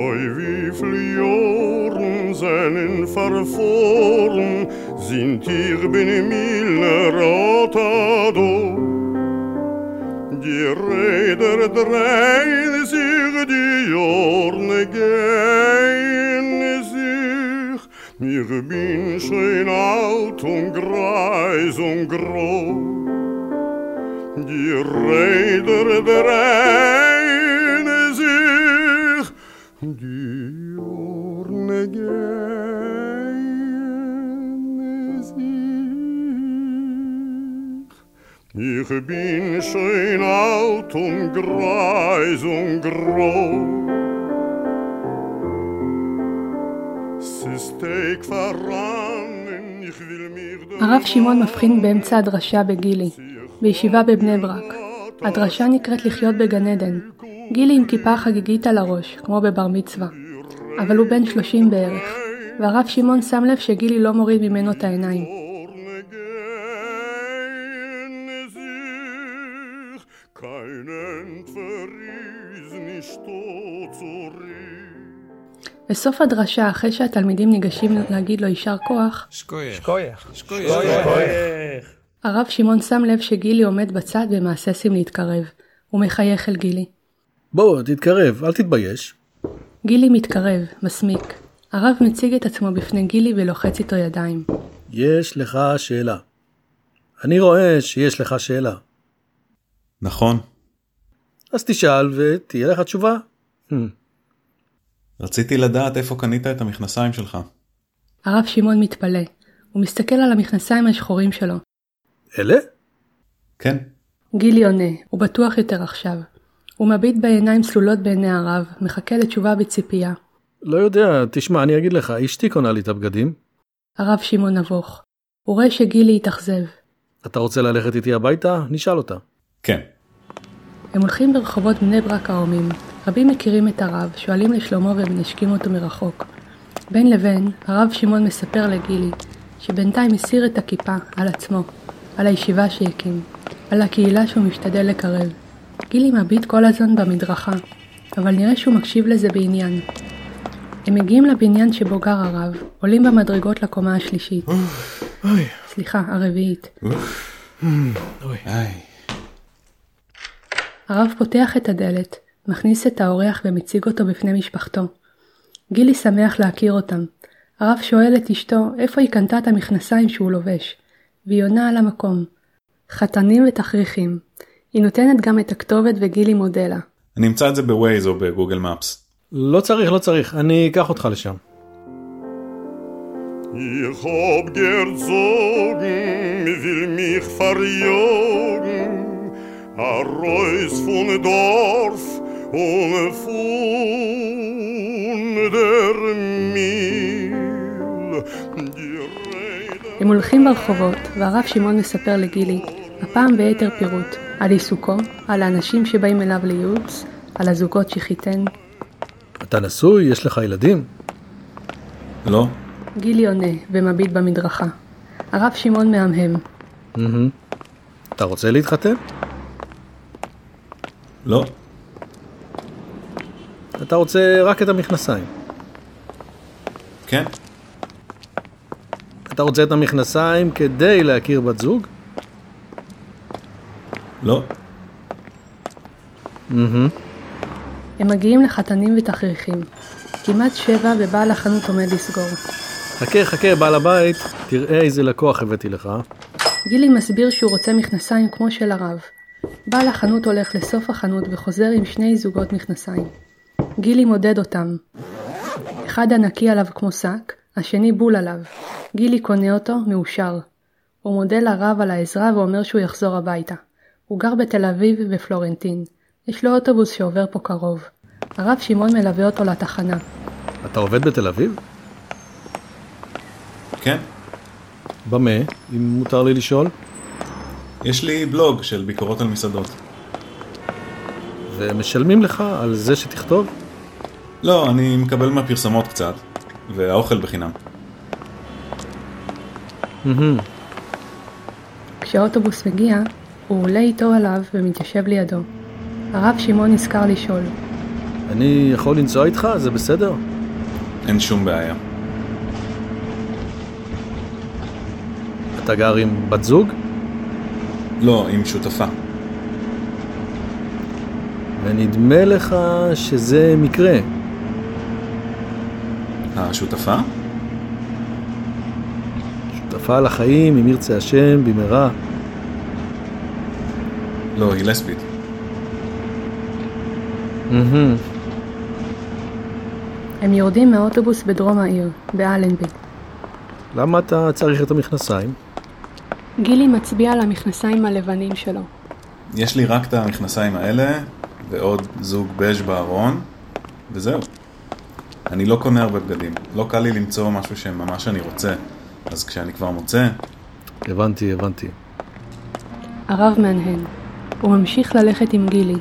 Oi, wie viele Jahren seinen verfroren, sind ihr bin mir Rotado. Die Räder drehen sich, die Jorne gehen sich. Mir bin schön alt und greis und groß. Die Räder drehen Ich bin schön alt und greis und mir הרב שמעון מבחין באמצע הדרשה בגילי, בישיבה בבני ברק. הדרשה נקראת לחיות בגן עדן. גילי עם כיפה חגיגית על הראש, כמו בבר מצווה. אבל הוא בן 30 בערך, והרב שמעון שם לב שגילי לא מוריד ממנו את העיניים. בסוף הדרשה, אחרי שהתלמידים ניגשים להגיד לו יישר כוח. שכוייך. הרב שמעון שם לב שגילי עומד בצד ומהססים להתקרב. הוא מחייך אל גילי. בוא, תתקרב, אל תתבייש. גילי מתקרב, מסמיק. הרב מציג את עצמו בפני גילי ולוחץ איתו ידיים. יש לך שאלה. אני רואה שיש לך שאלה. נכון. אז תשאל ותהיה לך תשובה. רציתי לדעת איפה קנית את המכנסיים שלך. הרב שמעון מתפלא. הוא מסתכל על המכנסיים השחורים שלו. אלה? כן. גילי עונה, הוא בטוח יותר עכשיו. הוא מביט בעיניים צלולות בעיני הרב, מחכה לתשובה בציפייה. לא יודע, תשמע, אני אגיד לך, אשתי קונה לי את הבגדים. הרב שמעון נבוך. הוא רואה שגילי התאכזב. אתה רוצה ללכת איתי הביתה? נשאל אותה. כן. הם הולכים ברחובות בני ברק ההומים. רבים מכירים את הרב, שואלים לשלומו ומנשקים אותו מרחוק. בין לבין, הרב שמעון מספר לגילי, שבינתיים הסיר את הכיפה על עצמו, על הישיבה שהקים, על הקהילה שהוא משתדל לקרב. גילי מביט כל הזמן במדרכה, אבל נראה שהוא מקשיב לזה בעניין. הם מגיעים לבניין שבו גר הרב, עולים במדרגות לקומה השלישית. אוי, סליחה, הרביעית. הרב פותח את הדלת, מכניס את האורח ומציג אותו בפני משפחתו. גילי שמח להכיר אותם. הרב שואל את אשתו איפה היא קנתה את המכנסיים שהוא לובש, והיא עונה על המקום. חתנים ותכריכים. היא נותנת גם את הכתובת וגילי מודה לה. אני אמצא את זה בווייז או בגוגל מפס. לא צריך, לא צריך, אני אקח אותך לשם. Ich hab gezogen, will mich verjogen, a Reus von Dorf הם הולכים ברחובות, והרב שמעון מספר לגילי, הפעם ביתר פירוט, על עיסוקו, על האנשים שבאים אליו לייעוץ, על הזוגות שחיתן. אתה נשוי? יש לך ילדים? לא? גילי עונה ומביט במדרכה. הרב שמעון מהמהם. אתה רוצה להתחתן? לא. אתה רוצה רק את המכנסיים. כן? אתה רוצה את המכנסיים כדי להכיר בת זוג? לא. מהמם. הם מגיעים לחתנים ותכריכים. כמעט שבע ובעל החנות עומד לסגור. חכה, חכה, בעל הבית, תראה איזה לקוח הבאתי לך. גילי מסביר שהוא רוצה מכנסיים כמו של הרב. בעל החנות הולך לסוף החנות וחוזר עם שני זוגות מכנסיים. גילי מודד אותם. אחד ענקי עליו כמו שק, השני בול עליו. גילי קונה אותו, מאושר. הוא מודה לרב על העזרה ואומר שהוא יחזור הביתה. הוא גר בתל אביב בפלורנטין. יש לו אוטובוס שעובר פה קרוב. הרב שמעון מלווה אותו לתחנה. אתה עובד בתל אביב? כן? במה, אם מותר לי לשאול? יש לי בלוג של ביקורות על מסעדות. ומשלמים לך על זה שתכתוב? לא, אני מקבל מהפרסמות קצת, והאוכל בחינם. כשהאוטובוס מגיע, הוא עולה איתו עליו ומתיישב לידו. הרב שמעון נזכר לשאול, אני יכול לנסוע איתך? זה בסדר? אין שום בעיה. אתה גר עם בת זוג? לא, עם שותפה. ונדמה לך שזה מקרה. השותפה? שותפה לחיים, אם ירצה השם, במהרה. לא, היא לסבית. הם יורדים מהאוטובוס בדרום העיר, באלנבי. למה אתה צריך את המכנסיים? גילי מצביע על המכנסיים הלבנים שלו. יש לי רק את המכנסיים האלה, ועוד זוג בז' בארון, וזהו. אני לא קונה הרבה בגדים. לא קל לי למצוא משהו שממש אני רוצה. אז כשאני כבר מוצא, הבנתי, הבנתי. הרב מהנהן. הוא ממשיך ללכת עם גילי.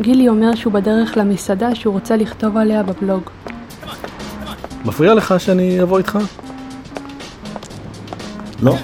גילי אומר שהוא בדרך למסעדה שהוא רוצה לכתוב עליה בבלוג. מפריע לך שאני אבוא איתך? לא.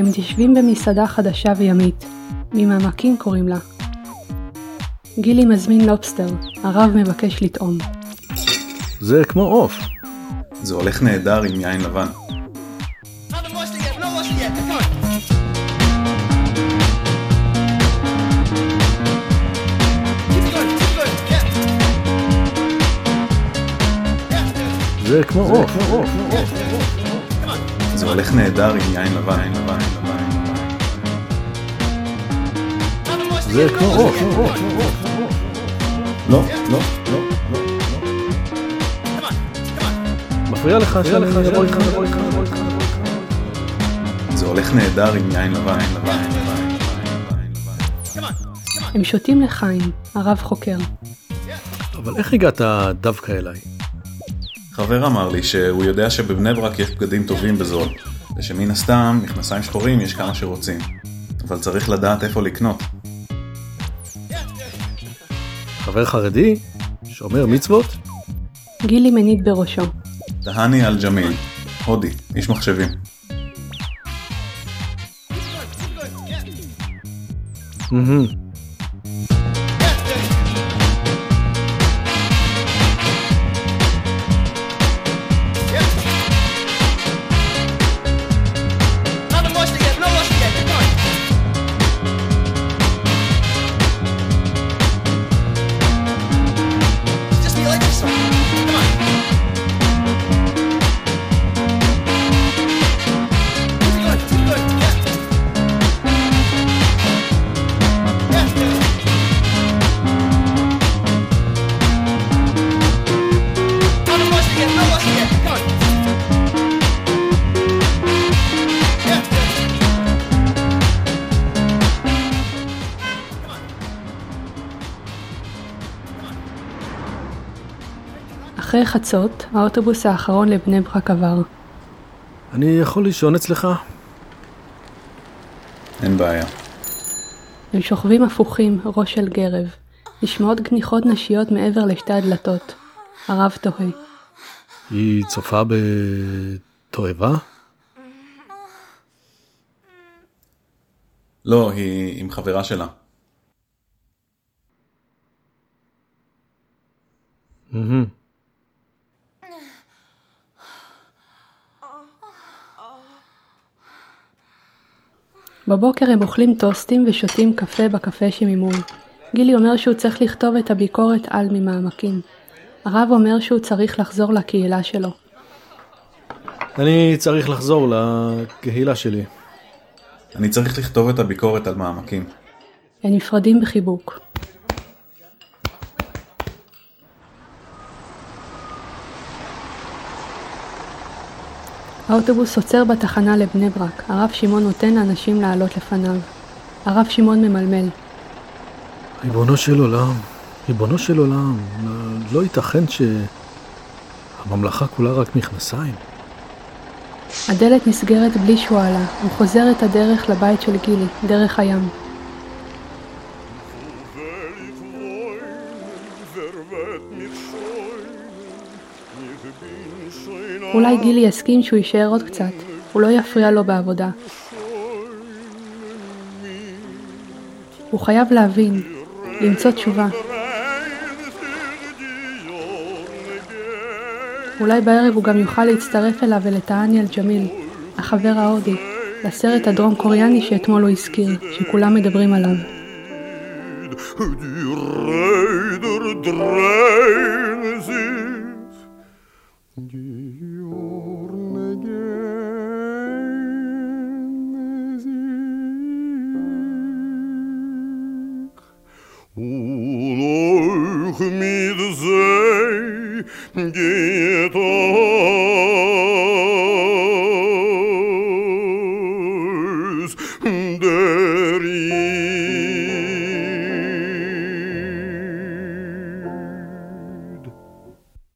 הם מתיישבים במסעדה חדשה וימית. ממעמקים קוראים לה. גילי מזמין לובסטר, הרב מבקש לטעום. זה כמו עוף. זה הולך נהדר עם יין לבן. זה כמו עוף. זה הולך נהדר עם יין לבן, יין לבן, יין לבן. זה כמו on. לא, לא, לא, לא. Come on, come on. מפריע לך שאני אבוא איתך? זה הולך נהדר עם יין לבן, יין לבן, לבן. הם שותים לחיים, הרב חוקר. אבל איך הגעת דווקא אליי? חבר אמר לי שהוא יודע שבבני ברק יש בגדים טובים בזול, ושמן הסתם מכנסיים שחורים יש כמה שרוצים. אבל צריך לדעת איפה לקנות. חבר חרדי? שומר מצוות? גילי מניד בראשו. תהני על ג'מיל, הודי, איש מחשבים. מהמם. אחרי חצות, האוטובוס האחרון לבני ברק עבר. אני יכול לישון אצלך? אין בעיה. הם שוכבים הפוכים, ראש של גרב. נשמעות גניחות נשיות מעבר לשתי הדלתות. הרב תוהה. היא צופה בתועבה? לא, היא עם חברה שלה. בבוקר הם אוכלים טוסטים ושותים קפה בקפה שממול. גילי אומר שהוא צריך לכתוב את הביקורת על ממעמקים. הרב אומר שהוא צריך לחזור לקהילה שלו. אני צריך לחזור לקהילה שלי. אני צריך לכתוב את הביקורת על מעמקים. הם נפרדים בחיבוק. האוטובוס עוצר בתחנה לבני ברק. הרב שמעון נותן לאנשים לעלות לפניו. הרב שמעון ממלמל. ריבונו של עולם, ריבונו של עולם, לא, לא ייתכן שהממלכה כולה רק מכנסיים. הדלת נסגרת בלי שועלה, הוא חוזר את הדרך לבית של גילי, דרך הים. אולי גילי יסכים שהוא יישאר עוד קצת, הוא לא יפריע לו בעבודה. הוא חייב להבין, למצוא תשובה. אולי בערב הוא גם יוכל להצטרף אליו ולטעני אל-ג'מיל, החבר ההודי, לסרט הדרום קוריאני שאתמול הוא הזכיר, שכולם מדברים עליו. Die Räder drehen sich, Oh, mir sei,